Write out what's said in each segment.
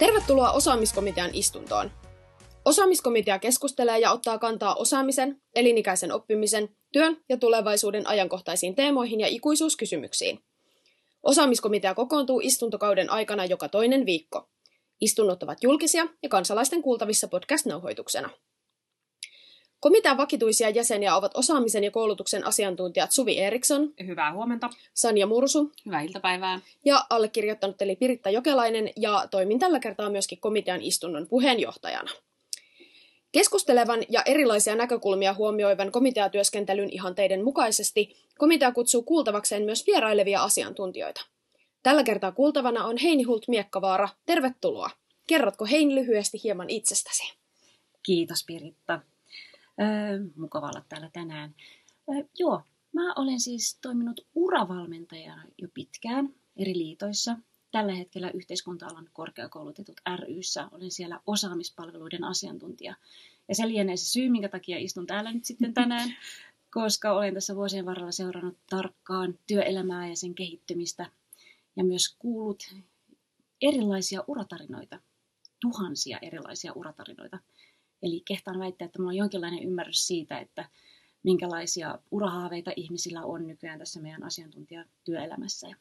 Tervetuloa osaamiskomitean istuntoon. Osaamiskomitea keskustelee ja ottaa kantaa osaamisen, elinikäisen oppimisen, työn ja tulevaisuuden ajankohtaisiin teemoihin ja ikuisuuskysymyksiin. Osaamiskomitea kokoontuu istuntokauden aikana joka toinen viikko. Istunnot ovat julkisia ja kansalaisten kuultavissa podcast-nauhoituksena. Komitean vakituisia jäseniä ovat osaamisen ja koulutuksen asiantuntijat Suvi Eriksson, Hyvää huomenta. Sanja Mursu Hyvää iltapäivää. ja allekirjoittanut eli Piritta Jokelainen ja toimin tällä kertaa myöskin komitean istunnon puheenjohtajana. Keskustelevan ja erilaisia näkökulmia huomioivan komiteatyöskentelyn ihanteiden mukaisesti komitea kutsuu kuultavakseen myös vierailevia asiantuntijoita. Tällä kertaa kuultavana on Heini Hult Miekkavaara. Tervetuloa. Kerrotko Heini lyhyesti hieman itsestäsi? Kiitos Piritta. Öö, mukava olla täällä tänään. Öö, joo, mä olen siis toiminut uravalmentajana jo pitkään eri liitoissa. Tällä hetkellä yhteiskunta-alan korkeakoulutetut ryssä olen siellä osaamispalveluiden asiantuntija. Ja se lienee se syy, minkä takia istun täällä nyt sitten tänään, koska olen tässä vuosien varrella seurannut tarkkaan työelämää ja sen kehittymistä ja myös kuullut erilaisia uratarinoita, tuhansia erilaisia uratarinoita. Eli kehtaan väittää, että minulla on jonkinlainen ymmärrys siitä, että minkälaisia urahaaveita ihmisillä on nykyään tässä meidän asiantuntijatyöelämässä ja,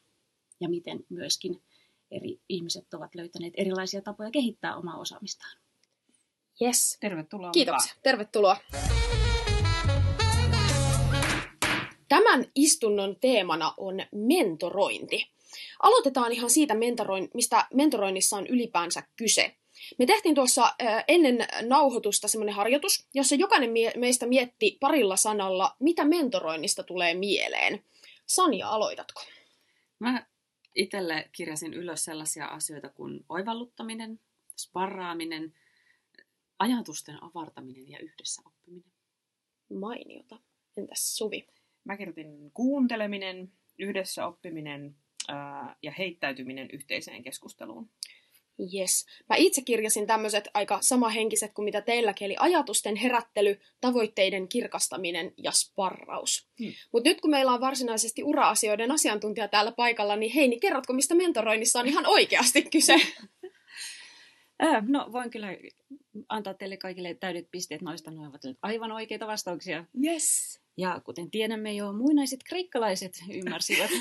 ja miten myöskin eri ihmiset ovat löytäneet erilaisia tapoja kehittää omaa osaamistaan. Yes. Tervetuloa. Kiitoksia. Tervetuloa. Tämän istunnon teemana on mentorointi. Aloitetaan ihan siitä, mentoroin, mistä mentoroinnissa on ylipäänsä kyse. Me tehtiin tuossa ennen nauhoitusta semmoinen harjoitus, jossa jokainen meistä mietti parilla sanalla, mitä mentoroinnista tulee mieleen. Sanja, aloitatko? Mä itselle kirjasin ylös sellaisia asioita kuin oivalluttaminen, sparraaminen, ajatusten avartaminen ja yhdessä oppiminen. Mainiota. Entäs Suvi? Mä kirjoitin kuunteleminen, yhdessä oppiminen ää, ja heittäytyminen yhteiseen keskusteluun. Yes. Mä itse kirjasin tämmöiset aika samahenkiset kuin mitä teilläkin, eli ajatusten herättely, tavoitteiden kirkastaminen ja sparraus. Hmm. Mutta nyt kun meillä on varsinaisesti ura-asioiden asiantuntija täällä paikalla, niin Heini, kerrotko, mistä mentoroinnissa on ihan oikeasti kyse? Ää, no voin kyllä antaa teille kaikille täydet pisteet noista, ne ovat aivan oikeita vastauksia. Yes. Ja kuten tiedämme jo, muinaiset kreikkalaiset ymmärsivät,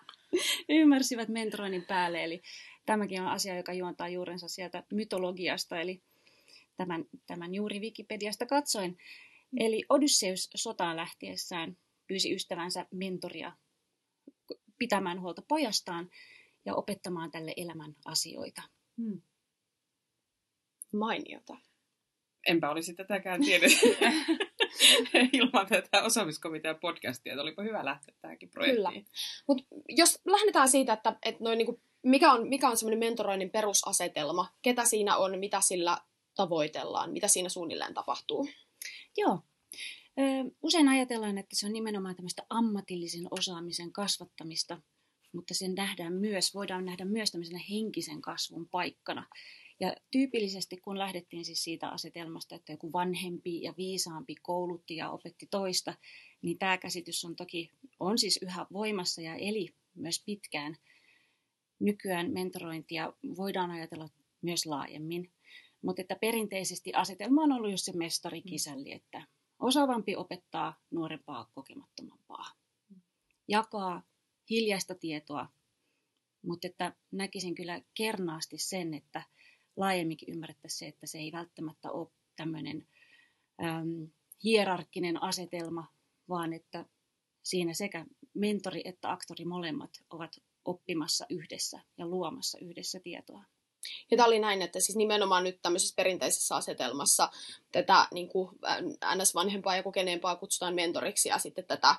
ymmärsivät mentoroinnin päälle. Eli tämäkin on asia, joka juontaa juurensa sieltä mytologiasta, eli tämän, tämän juuri Wikipediasta katsoin. Eli Odysseus sotaan lähtiessään pyysi ystävänsä mentoria pitämään huolta pojastaan ja opettamaan tälle elämän asioita. Hmm. Mainiota. Enpä olisi tätäkään tiennyt ilman tätä osaamiskomitean podcastia, että olipa hyvä lähteä tähänkin projektiin. Kyllä. Mutta jos lähdetään siitä, että, että noin niinku, mikä on, mikä on semmoinen mentoroinnin perusasetelma, ketä siinä on, mitä sillä tavoitellaan, mitä siinä suunnilleen tapahtuu? Joo. Usein ajatellaan, että se on nimenomaan tämmöistä ammatillisen osaamisen kasvattamista, mutta sen nähdään myös, voidaan nähdä myös tämmöisenä henkisen kasvun paikkana. Ja tyypillisesti, kun lähdettiin siis siitä asetelmasta, että joku vanhempi ja viisaampi koulutti ja opetti toista, niin tämä käsitys on toki on siis yhä voimassa ja eli myös pitkään. Nykyään mentorointia voidaan ajatella myös laajemmin, mutta että perinteisesti asetelma on ollut just se mestarikisälli, että osaavampi opettaa nuorempaa kokemattomampaa. Jakaa hiljaista tietoa, mutta että näkisin kyllä kernaasti sen, että laajemminkin ymmärrettäisiin se, että se ei välttämättä ole tämmöinen äm, hierarkkinen asetelma, vaan että siinä sekä mentori että aktori molemmat ovat oppimassa yhdessä ja luomassa yhdessä tietoa. Ja tämä oli näin, että siis nimenomaan nyt tämmöisessä perinteisessä asetelmassa tätä niin kuin, NS-vanhempaa ja kokeneempaa kutsutaan mentoriksi ja sitten tätä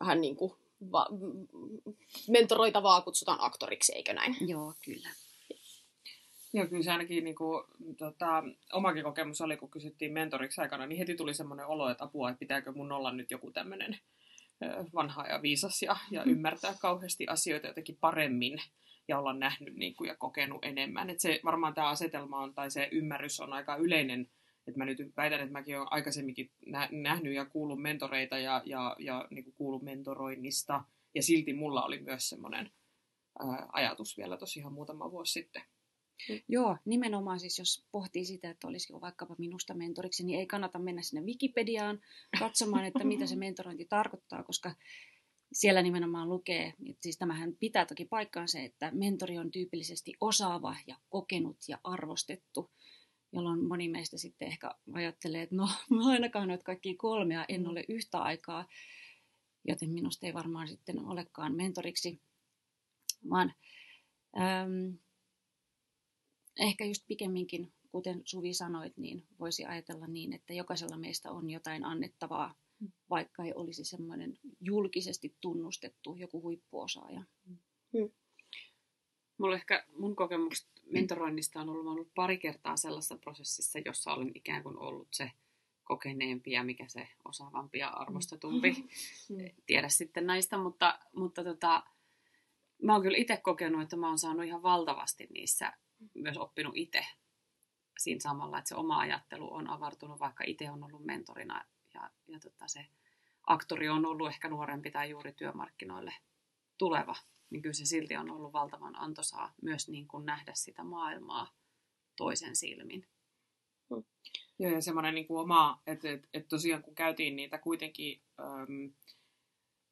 vähän niin kuin va- mentoroitavaa kutsutaan aktoriksi, eikö näin? Joo, kyllä. Joo, kyllä se ainakin niin kuin, tota, omakin kokemus oli, kun kysyttiin mentoriksi aikana, niin heti tuli semmoinen olo, että apua, että pitääkö mun olla nyt joku tämmöinen vanha ja viisas ja, ja ymmärtää kauheasti asioita jotenkin paremmin ja olla nähnyt niin kuin, ja kokenut enemmän. Et se varmaan tämä asetelma on, tai se ymmärrys on aika yleinen, että mä nyt väitän, että mäkin olen aikaisemminkin nä- nähnyt ja kuullut mentoreita ja, ja, ja niin kuin kuullut mentoroinnista, ja silti mulla oli myös semmoinen ajatus vielä tosi ihan muutama vuosi sitten. Joo, nimenomaan siis jos pohtii sitä, että olisiko vaikkapa minusta mentoriksi, niin ei kannata mennä sinne Wikipediaan katsomaan, että mitä se mentorointi tarkoittaa, koska siellä nimenomaan lukee, että siis tämähän pitää toki paikkaan se, että mentori on tyypillisesti osaava ja kokenut ja arvostettu, jolloin moni meistä sitten ehkä ajattelee, että no mä ainakaan noita kaikki kolmea en ole yhtä aikaa, joten minusta ei varmaan sitten olekaan mentoriksi, vaan äm, ehkä just pikemminkin, kuten Suvi sanoit, niin voisi ajatella niin, että jokaisella meistä on jotain annettavaa, vaikka ei olisi semmoinen julkisesti tunnustettu joku huippuosaaja. Hmm. Mulla ehkä mun kokemukset mentoroinnista on ollut, ollut pari kertaa sellaisessa prosessissa, jossa olen ikään kuin ollut se kokeneempi ja mikä se osaavampi ja arvostetumpi. Mm. Tiedä sitten näistä, mutta, mutta tota, mä oon kyllä itse kokenut, että mä oon saanut ihan valtavasti niissä myös oppinut itse siinä samalla, että se oma ajattelu on avartunut, vaikka itse on ollut mentorina ja, ja tota se aktori on ollut ehkä nuorempi tai juuri työmarkkinoille tuleva, niin kyllä se silti on ollut valtavan antoisaa myös niin kuin nähdä sitä maailmaa toisen silmin. Mm. Joo, ja semmoinen niin kuin oma, että, että, että tosiaan kun käytiin niitä kuitenkin äm,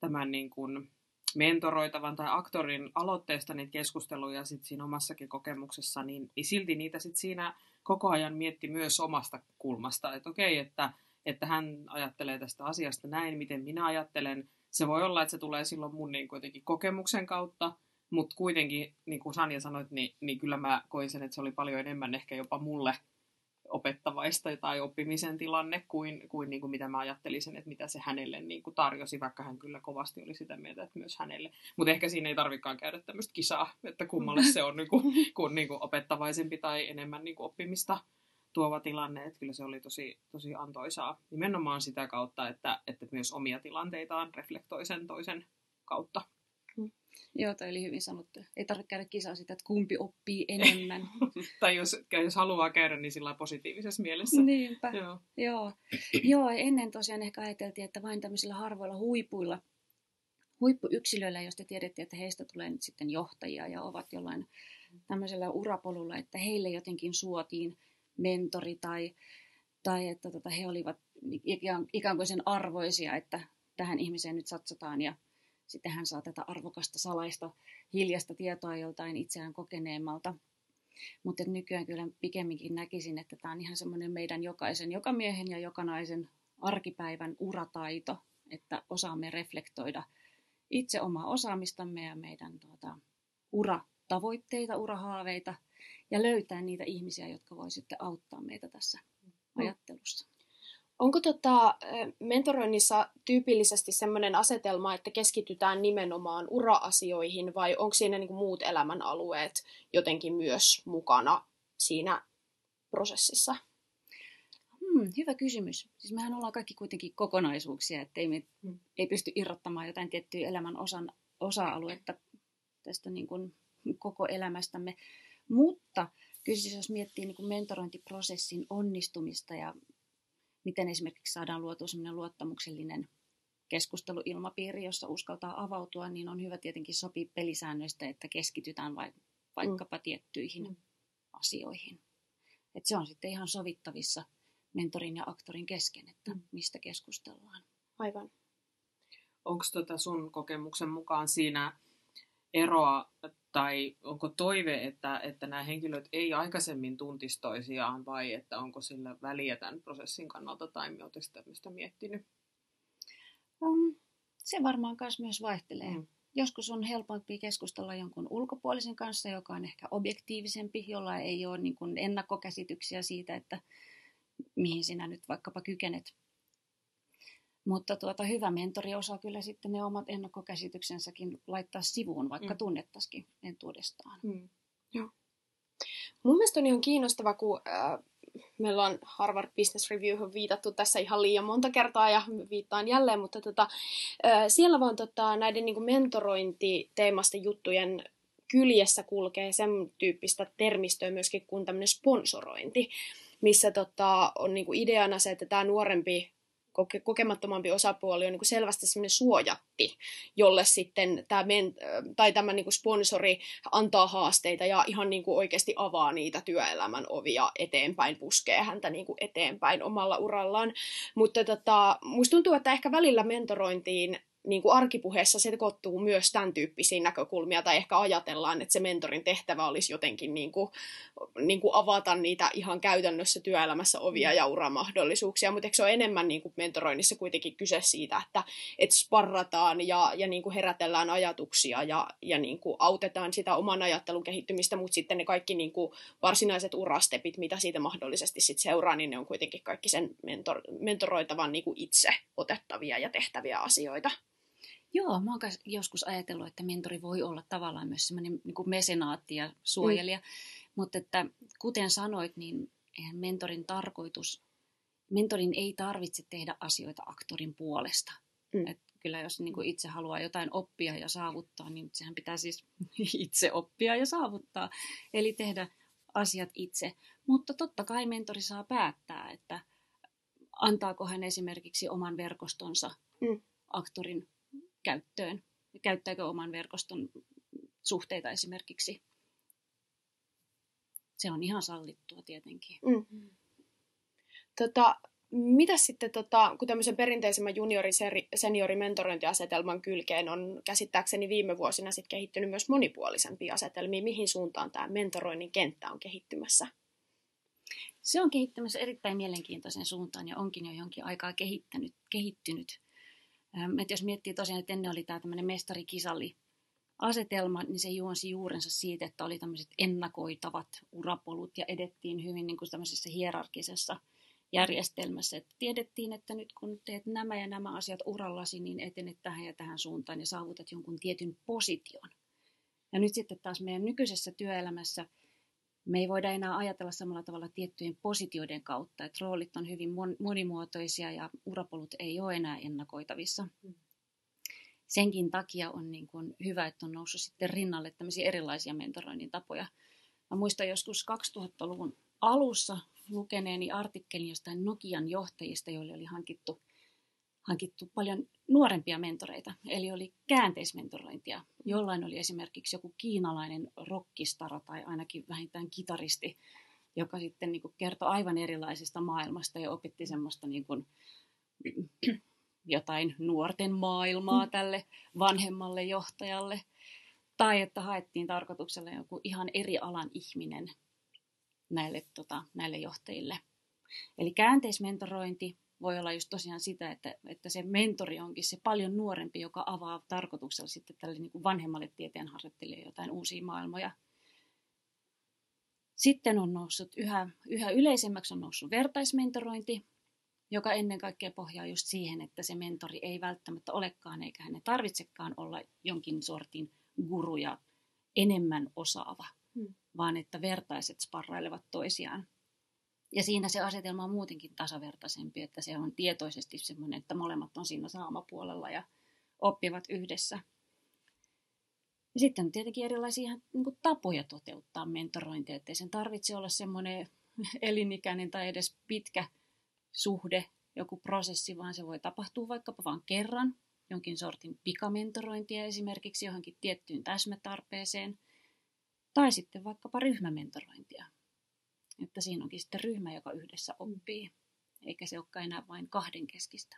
tämän niin kuin mentoroitavan tai aktorin aloitteesta niitä keskusteluja sit siinä omassakin kokemuksessa, niin, niin silti niitä sit siinä koko ajan mietti myös omasta kulmasta, että okei, että, että hän ajattelee tästä asiasta näin, miten minä ajattelen. Se voi olla, että se tulee silloin mun niin kuitenkin kokemuksen kautta, mutta kuitenkin, niin kuin Sanja sanoit, niin, niin kyllä mä koin sen, että se oli paljon enemmän ehkä jopa mulle opettavaista tai oppimisen tilanne kuin, kuin, niin kuin mitä mä ajattelisin, että mitä se hänelle niin kuin tarjosi, vaikka hän kyllä kovasti oli sitä mieltä, että myös hänelle. Mutta ehkä siinä ei tarvikaan käydä tämmöistä kisaa, että kummalle se on niin kuin, kuin, niin kuin opettavaisempi tai enemmän niin kuin oppimista tuova tilanne, että kyllä se oli tosi, tosi antoisaa nimenomaan sitä kautta, että, että myös omia tilanteitaan reflektoi sen toisen kautta. Joo, toi oli hyvin sanottu. Ei tarvitse käydä kisaa sitä, että kumpi oppii enemmän. tai jos, jos haluaa käydä, niin sillä positiivisessa mielessä. Niinpä. Joo. Joo. Joo, ennen tosiaan ehkä ajateltiin, että vain tämmöisillä harvoilla huipuilla, huippuyksilöillä, jos te tiedätte, että heistä tulee nyt sitten johtajia ja ovat jollain tämmöisellä urapolulla, että heille jotenkin suotiin mentori tai, tai että tota, he olivat ikään kuin sen arvoisia, että tähän ihmiseen nyt satsataan ja sitten hän saa tätä arvokasta salaista hiljasta tietoa joltain itseään kokeneemmalta. Mutta nykyään kyllä pikemminkin näkisin, että tämä on ihan semmoinen meidän jokaisen, joka miehen ja joka naisen arkipäivän urataito, että osaamme reflektoida itse omaa osaamistamme ja meidän tuota, uratavoitteita, urahaaveita ja löytää niitä ihmisiä, jotka voivat sitten auttaa meitä tässä ajattelussa. Onko tota, mentoroinnissa tyypillisesti sellainen asetelma, että keskitytään nimenomaan ura-asioihin vai onko siinä niin muut elämänalueet jotenkin myös mukana siinä prosessissa? Hmm, hyvä kysymys. Siis mehän ollaan kaikki kuitenkin kokonaisuuksia, että ei, me, hmm. ei pysty irrottamaan jotain tiettyä elämän osan, osa-aluetta tästä niin kuin koko elämästämme. Mutta kyllä siis jos miettii niin kuin mentorointiprosessin onnistumista ja miten esimerkiksi saadaan luotua sellainen luottamuksellinen keskusteluilmapiiri, jossa uskaltaa avautua, niin on hyvä tietenkin sopia pelisäännöistä, että keskitytään vai, vaikkapa mm. tiettyihin mm. asioihin. Et se on sitten ihan sovittavissa mentorin ja aktorin kesken, että mm. mistä keskustellaan. Aivan. Onko tota sun kokemuksen mukaan siinä eroa tai onko toive, että, että nämä henkilöt ei aikaisemmin tuntisi toisiaan vai että onko sillä väliä tämän prosessin kannalta tai oletteko tämmöistä miettinyt? Um, se varmaan myös vaihtelee. Mm. Joskus on helpompi keskustella jonkun ulkopuolisen kanssa, joka on ehkä objektiivisempi, jolla ei ole niin kuin ennakkokäsityksiä siitä, että mihin sinä nyt vaikkapa kykenet. Mutta tuota, hyvä mentori osaa kyllä sitten ne omat ennakkokäsityksensäkin laittaa sivuun, vaikka mm. tunnettaisikin entuudestaan. Mm. Joo. Mun mielestä on ihan kiinnostava, kun äh, meillä on Harvard Business Review on viitattu tässä ihan liian monta kertaa ja viittaan jälleen, mutta tota, äh, siellä vaan tota, näiden niin mentorointiteemasta juttujen kyljessä kulkee sen tyyppistä termistöä myöskin kuin tämmöinen sponsorointi, missä tota, on niin ideana se, että tämä nuorempi koke- kokemattomampi osapuoli on niin selvästi semmoinen suojatti, jolle sitten tämä, men- tai tämä niin sponsori antaa haasteita ja ihan niin oikeasti avaa niitä työelämän ovia eteenpäin, puskee häntä niin eteenpäin omalla urallaan. Mutta tota, musta tuntuu, että ehkä välillä mentorointiin niin kuin arkipuheessa sekoittuu myös tämän tyyppisiä näkökulmia, tai ehkä ajatellaan, että se mentorin tehtävä olisi jotenkin niin kuin, niin kuin avata niitä ihan käytännössä työelämässä ovia ja uramahdollisuuksia, mutta eikö se ole enemmän niin kuin mentoroinnissa kuitenkin kyse siitä, että, että sparrataan ja, ja niin kuin herätellään ajatuksia ja, ja niin kuin autetaan sitä oman ajattelun kehittymistä, mutta sitten ne kaikki niin kuin varsinaiset urastepit, mitä siitä mahdollisesti sit seuraa, niin ne on kuitenkin kaikki sen mentor, mentoroitavan niin kuin itse otettavia ja tehtäviä asioita. Joo, mä oon joskus ajatellut, että mentori voi olla tavallaan myös semmoinen niin mesenaatti ja suojelija, mm. mutta että kuten sanoit, niin eihän mentorin tarkoitus, mentorin ei tarvitse tehdä asioita aktorin puolesta. Mm. Et kyllä jos niin kuin itse haluaa jotain oppia ja saavuttaa, niin sehän pitää siis itse oppia ja saavuttaa, eli tehdä asiat itse. Mutta totta kai mentori saa päättää, että antaako hän esimerkiksi oman verkostonsa mm. aktorin käyttöön. Käyttääkö oman verkoston suhteita esimerkiksi. Se on ihan sallittua tietenkin. Mm. Tota, mitä sitten, tota, kun tämmöisen perinteisemmän juniori seniori mentorointiasetelman kylkeen on käsittääkseni viime vuosina sit kehittynyt myös monipuolisempia asetelmia, mihin suuntaan tämä mentoroinnin kenttä on kehittymässä? Se on kehittymässä erittäin mielenkiintoisen suuntaan ja onkin jo jonkin aikaa kehittänyt, kehittynyt. Ähm, että jos miettii tosiaan, että ennen oli tämä tämmöinen mestarikisalli asetelma, niin se juonsi juurensa siitä, että oli tämmöiset ennakoitavat urapolut ja edettiin hyvin niin kuin tämmöisessä hierarkisessa järjestelmässä, että tiedettiin, että nyt kun teet nämä ja nämä asiat urallasi, niin etenet tähän ja tähän suuntaan ja saavutat jonkun tietyn position. Ja nyt sitten taas meidän nykyisessä työelämässä – me ei voida enää ajatella samalla tavalla tiettyjen positioiden kautta, että roolit on hyvin monimuotoisia ja urapolut ei ole enää ennakoitavissa. Mm. Senkin takia on niin kuin hyvä, että on noussut sitten rinnalle tämmöisiä erilaisia mentoroinnin tapoja. Mä muistan joskus 2000-luvun alussa lukeneeni artikkelin jostain Nokian johtajista, joille oli hankittu hankittu paljon nuorempia mentoreita, eli oli käänteismentorointia. Jollain oli esimerkiksi joku kiinalainen rockistara tai ainakin vähintään kitaristi, joka sitten niin kertoi aivan erilaisesta maailmasta ja opetti semmoista niin kuin, jotain nuorten maailmaa mm. tälle vanhemmalle johtajalle. Tai että haettiin tarkoituksella joku ihan eri alan ihminen näille, tota, näille johtajille. Eli käänteismentorointi voi olla just tosiaan sitä, että, että se mentori onkin se paljon nuorempi, joka avaa tarkoituksella sitten tälle niin kuin vanhemmalle tieteenharjoittelijalle jotain uusia maailmoja. Sitten on noussut yhä, yhä yleisemmäksi on noussut vertaismentorointi, joka ennen kaikkea pohjaa just siihen, että se mentori ei välttämättä olekaan eikä hänen tarvitsekaan olla jonkin sortin guru ja enemmän osaava, hmm. vaan että vertaiset sparrailevat toisiaan ja siinä se asetelma on muutenkin tasavertaisempi, että se on tietoisesti semmoinen, että molemmat on siinä saamapuolella ja oppivat yhdessä. Ja sitten on tietenkin erilaisia niin kuin tapoja toteuttaa mentorointia, ettei sen tarvitse olla semmoinen elinikäinen tai edes pitkä suhde, joku prosessi, vaan se voi tapahtua vaikkapa vain kerran, jonkin sortin pikamentorointia esimerkiksi johonkin tiettyyn täsmätarpeeseen, tai sitten vaikkapa ryhmämentorointia, että siinä onkin sitten ryhmä, joka yhdessä oppii, eikä se olekaan enää vain kahden keskistä.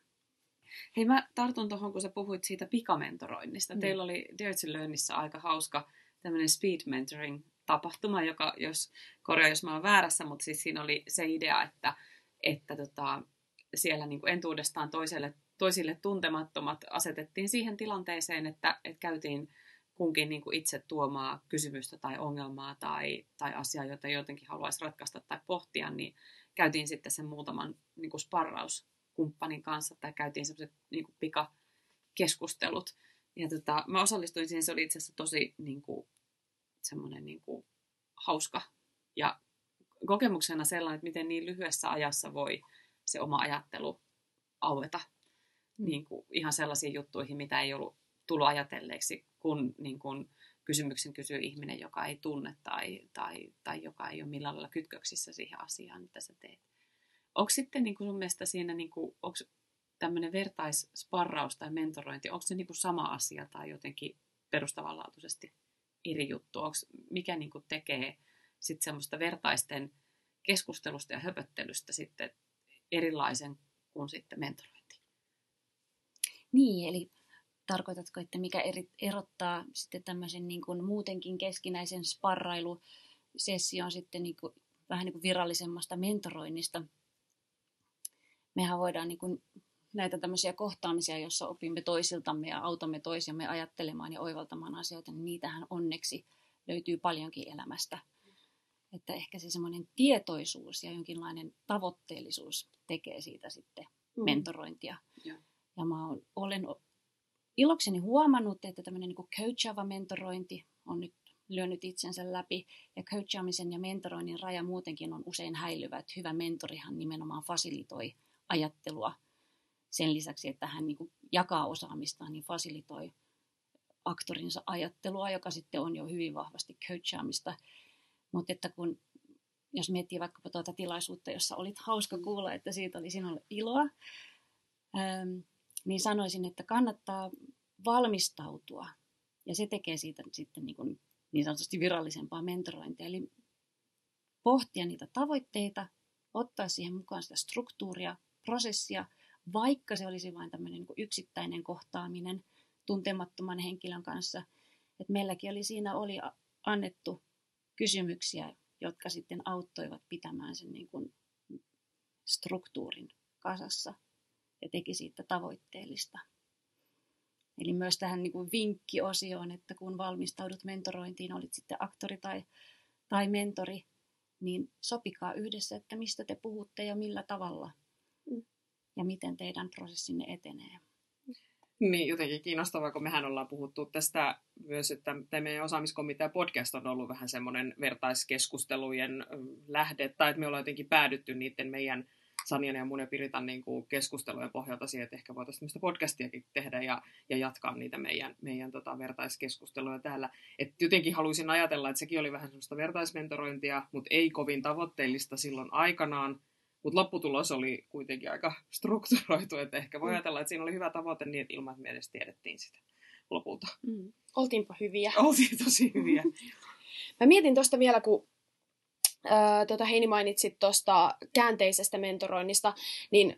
Hei, mä tartun tuohon, kun sä puhuit siitä pikamentoroinnista. Mm. Teillä oli Dirty Learnissa aika hauska tämmöinen speed mentoring tapahtuma, joka, jos korjaa, jos mä oon väärässä, mutta siis siinä oli se idea, että, että tota, siellä niin kuin entuudestaan toiselle, toisille tuntemattomat asetettiin siihen tilanteeseen, että, että käytiin kunkin niin kuin itse tuomaa kysymystä tai ongelmaa tai, tai asiaa, jota jotenkin haluaisi ratkaista tai pohtia, niin käytiin sitten sen muutaman niin kuin sparrauskumppanin kanssa tai käytiin semmoiset niin kuin pikakeskustelut. Ja tota, mä osallistuin siihen, se oli itse asiassa tosi niin kuin, semmoinen niin kuin, hauska ja kokemuksena sellainen, että miten niin lyhyessä ajassa voi se oma ajattelu aueta mm. niin kuin, ihan sellaisiin juttuihin, mitä ei ollut tullut ajatelleeksi kun niin kun kysymyksen kysyy ihminen, joka ei tunne tai, tai, tai joka ei ole millään lailla kytköksissä siihen asiaan, mitä sä teet. Onko sitten niin sun mielestä siinä, niin kuin, tämmöinen vertaissparraus tai mentorointi, onko se niinku sama asia tai jotenkin perustavanlaatuisesti eri juttu? Onks, mikä niinku tekee sitten semmoista vertaisten keskustelusta ja höpöttelystä sitten erilaisen kuin sitten mentorointi? Niin, eli tarkoitatko, että mikä eri, erottaa sitten tämmöisen niin kuin muutenkin keskinäisen sparrailusession sitten niin kuin, vähän niin kuin virallisemmasta mentoroinnista? Mehän voidaan niin kuin näitä tämmöisiä kohtaamisia, joissa opimme toisiltamme ja autamme toisiamme ajattelemaan ja oivaltamaan asioita, niin niitähän onneksi löytyy paljonkin elämästä. Että ehkä se semmoinen tietoisuus ja jonkinlainen tavoitteellisuus tekee siitä sitten mm. mentorointia. Mm. Ja mä olen ilokseni huomannut, että tämmöinen niin coachava mentorointi on nyt lyönyt itsensä läpi. Ja coachaamisen ja mentoroinnin raja muutenkin on usein häilyvä, että hyvä mentorihan nimenomaan fasilitoi ajattelua. Sen lisäksi, että hän niin jakaa osaamistaan, niin fasilitoi aktorinsa ajattelua, joka sitten on jo hyvin vahvasti coachaamista. Mutta että kun, jos miettii vaikkapa tuota tilaisuutta, jossa olit hauska kuulla, että siitä oli sinulle iloa, niin sanoisin, että kannattaa valmistautua. Ja se tekee siitä sitten niin, kuin niin sanotusti virallisempaa mentorointia. Eli pohtia niitä tavoitteita, ottaa siihen mukaan sitä struktuuria, prosessia, vaikka se olisi vain tämmöinen niin yksittäinen kohtaaminen tuntemattoman henkilön kanssa. Et meilläkin oli siinä oli annettu kysymyksiä, jotka sitten auttoivat pitämään sen niin kuin struktuurin kasassa ja teki siitä tavoitteellista. Eli myös tähän niin kuin vinkkiosioon, että kun valmistaudut mentorointiin, olit sitten aktori tai, tai mentori, niin sopikaa yhdessä, että mistä te puhutte ja millä tavalla mm. ja miten teidän prosessinne etenee. Niin, jotenkin kiinnostavaa, kun mehän ollaan puhuttu tästä myös, että meidän osaamiskomitea podcast on ollut vähän semmoinen vertaiskeskustelujen lähde, tai että me ollaan jotenkin päädytty niiden meidän Sanjan ja mun ja Piritan niin kuin keskustelujen pohjalta siihen, että ehkä voitaisiin tämmöistä podcastiakin tehdä ja, ja jatkaa niitä meidän, meidän tota, vertaiskeskusteluja täällä. Et jotenkin haluaisin ajatella, että sekin oli vähän semmoista vertaismentorointia, mutta ei kovin tavoitteellista silloin aikanaan, mutta lopputulos oli kuitenkin aika strukturoitu, että ehkä voi mm. ajatella, että siinä oli hyvä tavoite niin, että ilman, että me edes tiedettiin sitä lopulta. Mm. Oltiinpa hyviä. Oltiin tosi hyviä. Mä mietin tuosta vielä, kun tota Heini mainitsit tuosta käänteisestä mentoroinnista, niin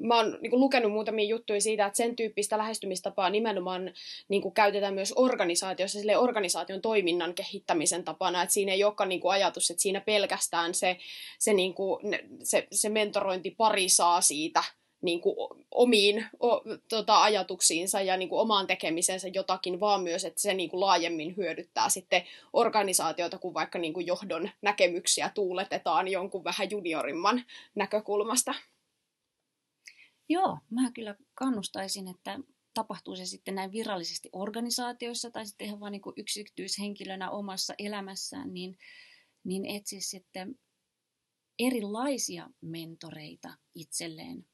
mä oon niin lukenut muutamia juttuja siitä, että sen tyyppistä lähestymistapaa nimenomaan niin käytetään myös organisaatiossa sille organisaation toiminnan kehittämisen tapana, että siinä ei olekaan niin ajatus, että siinä pelkästään se, se, niin kuin, se, se mentorointipari saa siitä niin kuin, omiin o, tota, ajatuksiinsa ja niin kuin, omaan tekemisensä jotakin, vaan myös, että se niin kuin, laajemmin hyödyttää sitten organisaatiota, kun vaikka niin kuin, johdon näkemyksiä tuuletetaan jonkun vähän juniorimman näkökulmasta. Joo, mä kyllä kannustaisin, että tapahtuu se sitten näin virallisesti organisaatioissa tai sitten ihan vain niin yksityishenkilönä omassa elämässään, niin, niin etsi sitten erilaisia mentoreita itselleen,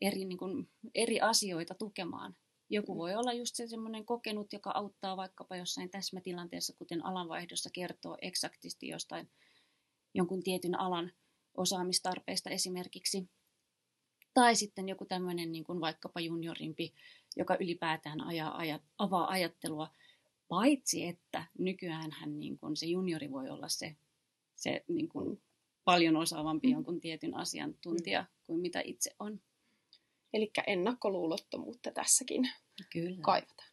eri, niin kuin, eri asioita tukemaan. Joku voi olla just se semmoinen kokenut, joka auttaa vaikkapa jossain täsmätilanteessa, kuten alanvaihdossa kertoo eksaktisti jostain jonkun tietyn alan osaamistarpeesta esimerkiksi. Tai sitten joku tämmöinen niin kuin vaikkapa juniorimpi, joka ylipäätään ajaa, ajat, avaa ajattelua, paitsi että nykyään hän, niin kuin, se juniori voi olla se, se niin kuin, paljon osaavampi mm. jonkun tietyn asiantuntija kuin mitä itse on. Eli ennakkoluulottomuutta tässäkin Kyllä. kaivataan.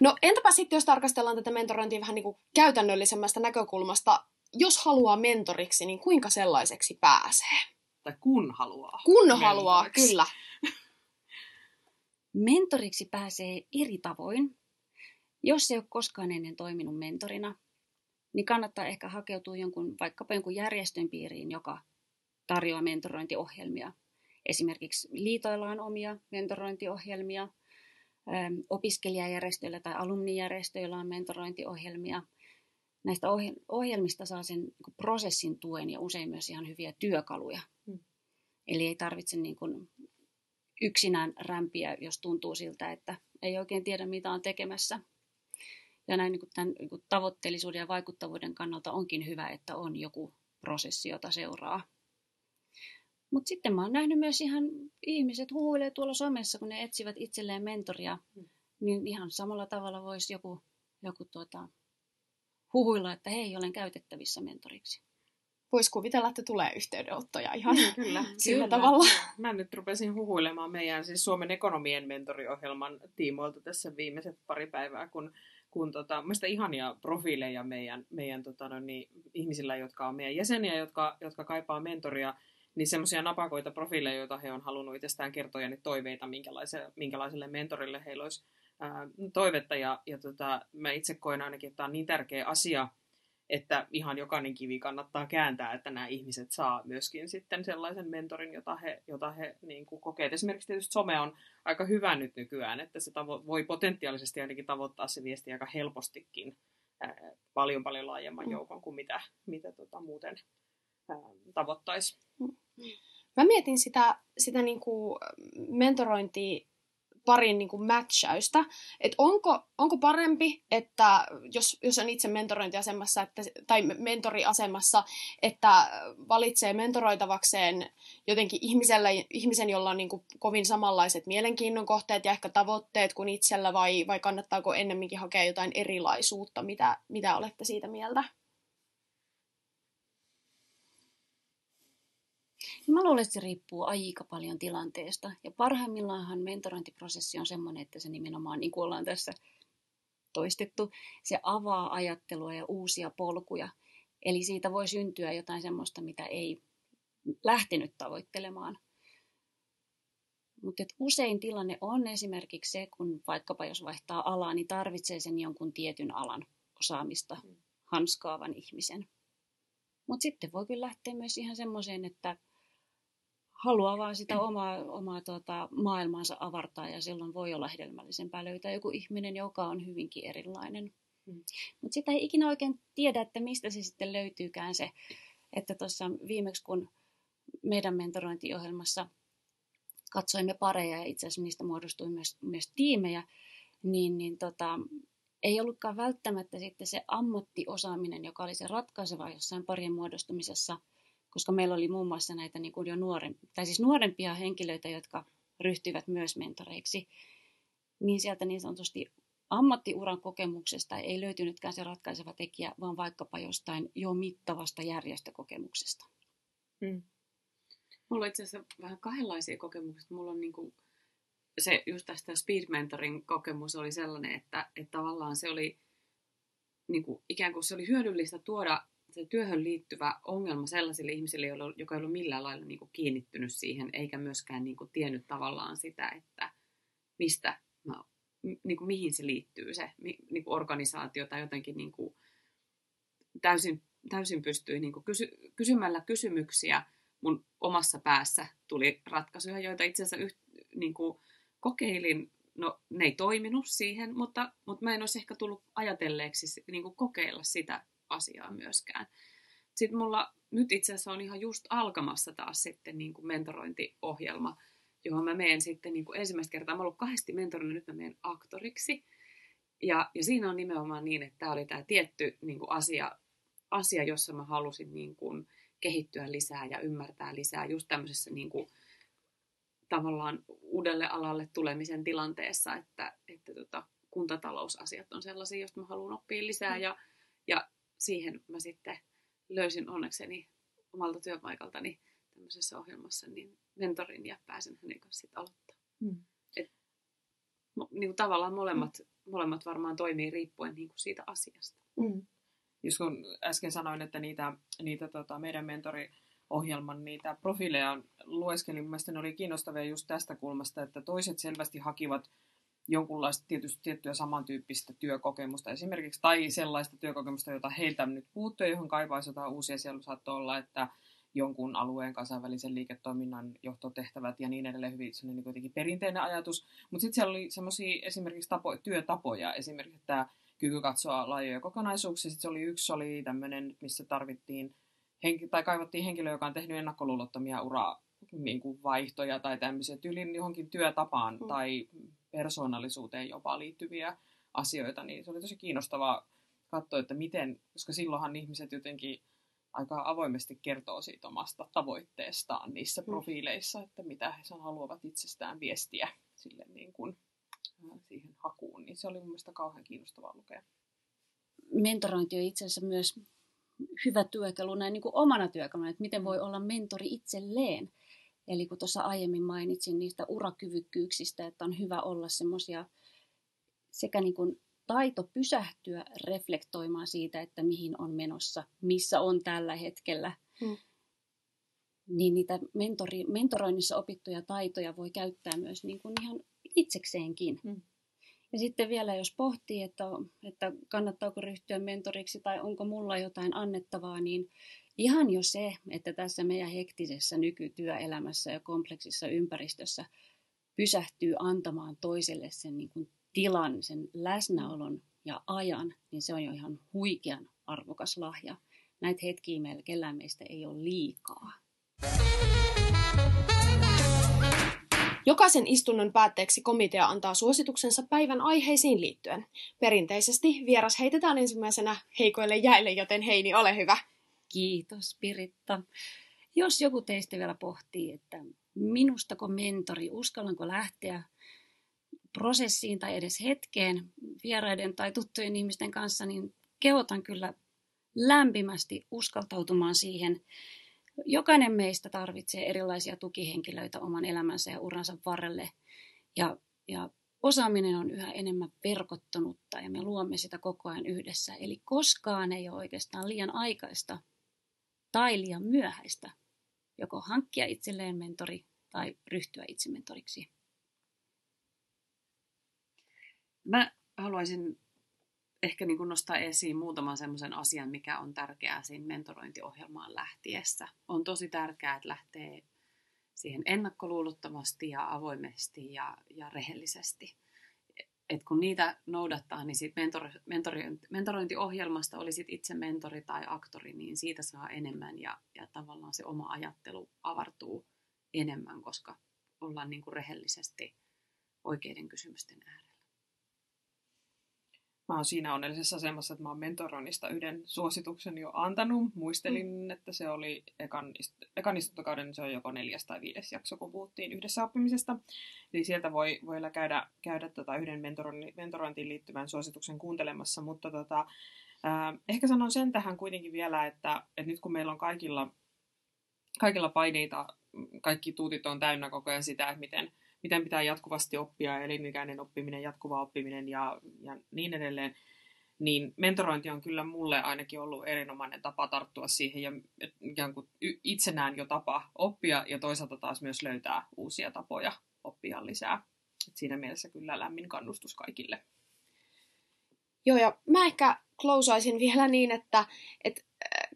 No entäpä sitten, jos tarkastellaan tätä mentorointia vähän niin kuin käytännöllisemmästä näkökulmasta, jos haluaa mentoriksi, niin kuinka sellaiseksi pääsee? Tai kun haluaa. Kun mentoriksi. haluaa, kyllä. Mentoriksi pääsee eri tavoin. Jos ei ole koskaan ennen toiminut mentorina, niin kannattaa ehkä hakeutua jonkun, vaikkapa jonkun järjestön piiriin, joka tarjoaa mentorointiohjelmia. Esimerkiksi liitoilla on omia mentorointiohjelmia, opiskelijajärjestöillä tai alumnijärjestöillä on mentorointiohjelmia – näistä ohjelmista saa sen niin prosessin tuen ja usein myös ihan hyviä työkaluja. Hmm. Eli ei tarvitse niin kuin yksinään rämpiä, jos tuntuu siltä, että ei oikein tiedä, mitä on tekemässä. Ja näin niin kuin tämän niin kuin tavoitteellisuuden ja vaikuttavuuden kannalta onkin hyvä, että on joku prosessi, jota seuraa. Mutta sitten mä oon nähnyt myös ihan ihmiset huuilee tuolla somessa, kun ne etsivät itselleen mentoria, Mm. niin ihan samalla tavalla voisi joku, joku tuota, huhuilla, että hei, olen käytettävissä mentoriksi. Voisi kuvitella, että tulee yhteydenottoja ihan Kyllä. sillä Kyllä. tavalla. Mä nyt rupesin huhuilemaan meidän siis Suomen ekonomien mentoriohjelman tiimoilta tässä viimeiset pari päivää, kun, kun tota, mielestäni ihania profiileja meidän, meidän tota, no niin, ihmisillä, jotka on meidän jäseniä, jotka, jotka kaipaa mentoria, niin semmoisia napakoita profiileja, joita he on halunnut itsestään kertoa ja niitä toiveita, minkälaiselle, minkälaiselle mentorille heillä olisi ää, toivetta. Ja, ja tota, mä itse koen ainakin, että tämä on niin tärkeä asia, että ihan jokainen kivi kannattaa kääntää, että nämä ihmiset saa myöskin sitten sellaisen mentorin, jota he, jota he niin kuin kokee. Esimerkiksi tietysti some on aika hyvä nyt nykyään, että se tavo- voi potentiaalisesti ainakin tavoittaa se viesti aika helpostikin ää, paljon paljon laajemman Mm. joukon kuin mitä, mitä tota muuten tavoittaisi. Mä mietin sitä, sitä niinku mentorointia parin niinku matchausta, että onko, onko parempi, että jos, jos on itse mentorointiasemassa että, tai mentoriasemassa, että valitsee mentoroitavakseen jotenkin ihmisellä, ihmisen, jolla on niinku kovin samanlaiset mielenkiinnon kohteet ja ehkä tavoitteet kuin itsellä, vai, vai kannattaako ennemminkin hakea jotain erilaisuutta, mitä, mitä olette siitä mieltä? Mä luulen, että se riippuu aika paljon tilanteesta. Ja parhaimmillaanhan mentorointiprosessi on semmoinen, että se nimenomaan, niin kuin ollaan tässä toistettu, se avaa ajattelua ja uusia polkuja. Eli siitä voi syntyä jotain semmoista, mitä ei lähtenyt tavoittelemaan. Mutta usein tilanne on esimerkiksi se, kun vaikkapa jos vaihtaa alaa, niin tarvitsee sen jonkun tietyn alan osaamista hanskaavan ihmisen. Mutta sitten voi kyllä lähteä myös ihan semmoiseen, että haluaa vaan sitä omaa, omaa tuota, maailmaansa avartaa ja silloin voi olla hedelmällisempää löytää joku ihminen, joka on hyvinkin erilainen. Mm. Mutta sitä ei ikinä oikein tiedä, että mistä se sitten löytyykään se, että tuossa viimeksi kun meidän mentorointiohjelmassa katsoimme pareja ja itse asiassa niistä muodostui myös, myös tiimejä, niin, niin tota, ei ollutkaan välttämättä sitten se ammattiosaaminen, joka oli se ratkaiseva jossain parien muodostumisessa, koska meillä oli muun muassa näitä niin kuin jo nuoren, tai siis nuorempia henkilöitä, jotka ryhtyivät myös mentoreiksi, niin sieltä niin sanotusti ammattiuran kokemuksesta ei löytynytkään se ratkaiseva tekijä, vaan vaikkapa jostain jo mittavasta järjestökokemuksesta. Mm. Mulla on itse asiassa vähän kahdenlaisia kokemuksia. Mulla on niinku se just tästä speed mentorin kokemus oli sellainen, että, että tavallaan se oli niinku, ikään kuin se oli hyödyllistä tuoda se työhön liittyvä ongelma sellaisille ihmisille, joilla, joka ei ollut millään lailla niinku kiinnittynyt siihen, eikä myöskään niinku tiennyt tavallaan sitä, että mistä, mä, niinku, mihin se liittyy se mi, niinku organisaatio tai jotenkin niinku, täysin, täysin pystyi niinku, kysy, kysymällä kysymyksiä mun omassa päässä tuli ratkaisuja, joita itse asiassa yht, niin kuin kokeilin. No, ne ei toiminut siihen, mutta, mutta mä en olisi ehkä tullut ajatelleeksi niin kuin kokeilla sitä asiaa myöskään. Sitten mulla nyt itse asiassa on ihan just alkamassa taas sitten niin kuin mentorointiohjelma, johon mä menen sitten niin kuin ensimmäistä kertaa. Mä ollut kahdesti mentorina, nyt mä menen aktoriksi. Ja, ja siinä on nimenomaan niin, että tämä oli tämä tietty niin kuin asia, asia, jossa mä halusin niin kuin, kehittyä lisää ja ymmärtää lisää just tämmöisessä niin kuin, tavallaan uudelle alalle tulemisen tilanteessa, että, että tota, kuntatalousasiat on sellaisia, joista mä haluan oppia lisää ja, ja siihen mä sitten löysin onnekseni omalta työpaikaltani tämmöisessä ohjelmassa niin mentorin ja pääsen hänen kanssa sitten aloittaa. Mm. Et, niin kuin tavallaan molemmat, molemmat varmaan toimii riippuen niin kuin siitä asiasta. Mm. Just kun äsken sanoin, että niitä, niitä tota, meidän mentoriohjelman niitä profiileja lueskelin, mun mielestä ne oli kiinnostavia just tästä kulmasta, että toiset selvästi hakivat jonkunlaista tietysti tiettyä samantyyppistä työkokemusta esimerkiksi, tai sellaista työkokemusta, jota heiltä nyt puuttuu, johon kaipaisi jotain uusia. Siellä saattoi olla, että jonkun alueen kansainvälisen liiketoiminnan johtotehtävät ja niin edelleen hyvin niin kuitenkin perinteinen ajatus. Mutta sitten siellä oli semmoisia esimerkiksi tapo, työtapoja, esimerkiksi tämä kyky katsoa laajoja kokonaisuuksia. Sitten se oli yksi oli tämmöinen, missä tarvittiin henki, tai kaivattiin henkilö, joka on tehnyt ennakkoluulottomia uraa niin kuin vaihtoja tai tämmöisiä tyylin johonkin työtapaan mm. tai persoonallisuuteen jopa liittyviä asioita, niin se oli tosi kiinnostavaa katsoa, että miten, koska silloinhan ihmiset jotenkin aika avoimesti kertoo siitä omasta tavoitteestaan niissä Mm. profiileissa, että mitä he haluavat itsestään viestiä sille niin kuin, siihen hakuun. Niin se oli mun mielestä kauhean kiinnostavaa lukea. mentorointi on itse asiassa myös hyvä työkalu näin niin kuin omana työkaluna, että miten voi olla mentori itselleen. Eli kun tuossa aiemmin mainitsin niistä urakyvykkyyksistä, että on hyvä olla semmoisia sekä niin kuin taito pysähtyä reflektoimaan siitä, että mihin on menossa, missä on tällä hetkellä. Mm. Niin niitä mentori, mentoroinnissa opittuja taitoja voi käyttää myös niin kuin ihan itsekseenkin. Mm. Ja sitten vielä jos pohtii, että, että kannattaako ryhtyä mentoriksi tai onko mulla jotain annettavaa, niin ihan jo se, että tässä meidän hektisessä nykytyöelämässä ja kompleksissa ympäristössä pysähtyy antamaan toiselle sen niin kuin tilan, sen läsnäolon ja ajan, niin se on jo ihan huikean arvokas lahja. Näitä hetkiä meillä kellään meistä ei ole liikaa. Jokaisen istunnon päätteeksi komitea antaa suosituksensa päivän aiheisiin liittyen. Perinteisesti vieras heitetään ensimmäisenä heikoille jäille, joten Heini, ole hyvä. Kiitos Piritta. Jos joku teistä vielä pohtii, että minustako mentori, uskallanko lähteä prosessiin tai edes hetkeen vieraiden tai tuttujen ihmisten kanssa, niin kehotan kyllä lämpimästi uskaltautumaan siihen. Jokainen meistä tarvitsee erilaisia tukihenkilöitä oman elämänsä ja uransa varrelle. Ja, ja osaaminen on yhä enemmän verkottunutta ja me luomme sitä koko ajan yhdessä. Eli koskaan ei ole oikeastaan liian aikaista tai liian myöhäistä joko hankkia itselleen mentori tai ryhtyä itse mentoriksi. Mä haluaisin ehkä niin nostaa esiin muutaman semmoisen asian, mikä on tärkeää siinä mentorointiohjelmaan lähtiessä. On tosi tärkeää, että lähtee siihen ennakkoluulottomasti ja avoimesti ja, ja rehellisesti. Et kun niitä noudattaa, niin siitä mentor, mentori, mentorointiohjelmasta olisit itse mentori tai aktori, niin siitä saa enemmän ja, ja tavallaan se oma ajattelu avartuu enemmän, koska ollaan niin kuin rehellisesti oikeiden kysymysten äärellä. Mä oon siinä onnellisessa asemassa, että mä oon mentoroinnista yhden suosituksen jo antanut. Muistelin, mm. että se oli ekan, ekan istuntokauden, se on joko neljäs tai viides jakso, kun puhuttiin yhdessä oppimisesta. Eli sieltä voi, voi käydä, käydä tota yhden mentorointiin liittyvän suosituksen kuuntelemassa, mutta tota, äh, ehkä sanon sen tähän kuitenkin vielä, että, että nyt kun meillä on kaikilla, kaikilla paineita, kaikki tuutit on täynnä koko ajan sitä, että miten, miten pitää jatkuvasti oppia, elinikäinen oppiminen, jatkuva oppiminen ja, ja niin edelleen, niin mentorointi on kyllä mulle ainakin ollut erinomainen tapa tarttua siihen ja ikään kuin itse näen jo tapa oppia ja toisaalta taas myös löytää uusia tapoja oppia lisää. Et siinä mielessä kyllä lämmin kannustus kaikille. Joo, ja mä ehkä klousaisin vielä niin, että, että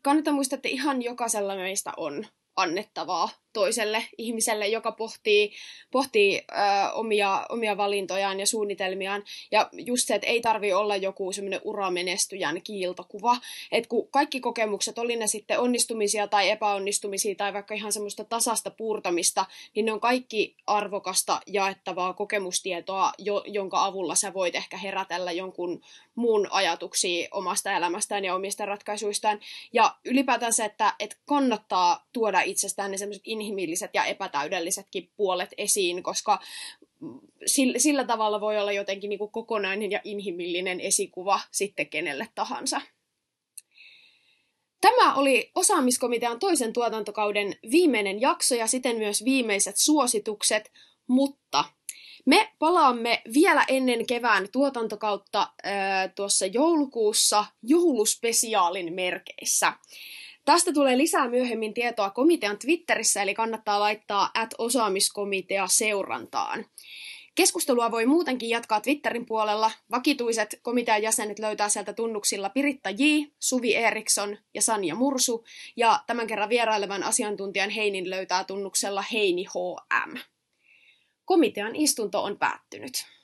kannattaa muistaa, että ihan jokaisella meistä on annettavaa toiselle ihmiselle, joka pohtii, pohtii ö, omia, omia valintojaan ja suunnitelmiaan. Ja just se, että ei tarvi olla joku semmoinen uramenestyjän kiiltokuva. Että kun kaikki kokemukset, oli ne sitten onnistumisia tai epäonnistumisia tai vaikka ihan semmoista tasasta puurtamista, niin ne on kaikki arvokasta jaettavaa kokemustietoa, jo, jonka avulla sä voit ehkä herätellä jonkun muun ajatuksia omasta elämästään ja omista ratkaisuistaan. Ja ylipäätään se, että, että kannattaa tuoda itsestään ne semmoiset ja epätäydellisetkin puolet esiin, koska sillä, sillä tavalla voi olla jotenkin niin kuin kokonainen ja inhimillinen esikuva sitten kenelle tahansa. Tämä oli osaamiskomitean toisen tuotantokauden viimeinen jakso ja siten myös viimeiset suositukset, mutta me palaamme vielä ennen kevään tuotantokautta ää, tuossa joulukuussa jouluspesiaalin merkeissä. Tästä tulee lisää myöhemmin tietoa komitean Twitterissä, eli kannattaa laittaa at osaamiskomitea seurantaan. Keskustelua voi muutenkin jatkaa Twitterin puolella. Vakituiset komitean jäsenet löytää sieltä tunnuksilla Piritta J, Suvi Eriksson ja Sanja Mursu, ja tämän kerran vierailevan asiantuntijan Heinin löytää tunnuksella Heini HM. Komitean istunto on päättynyt.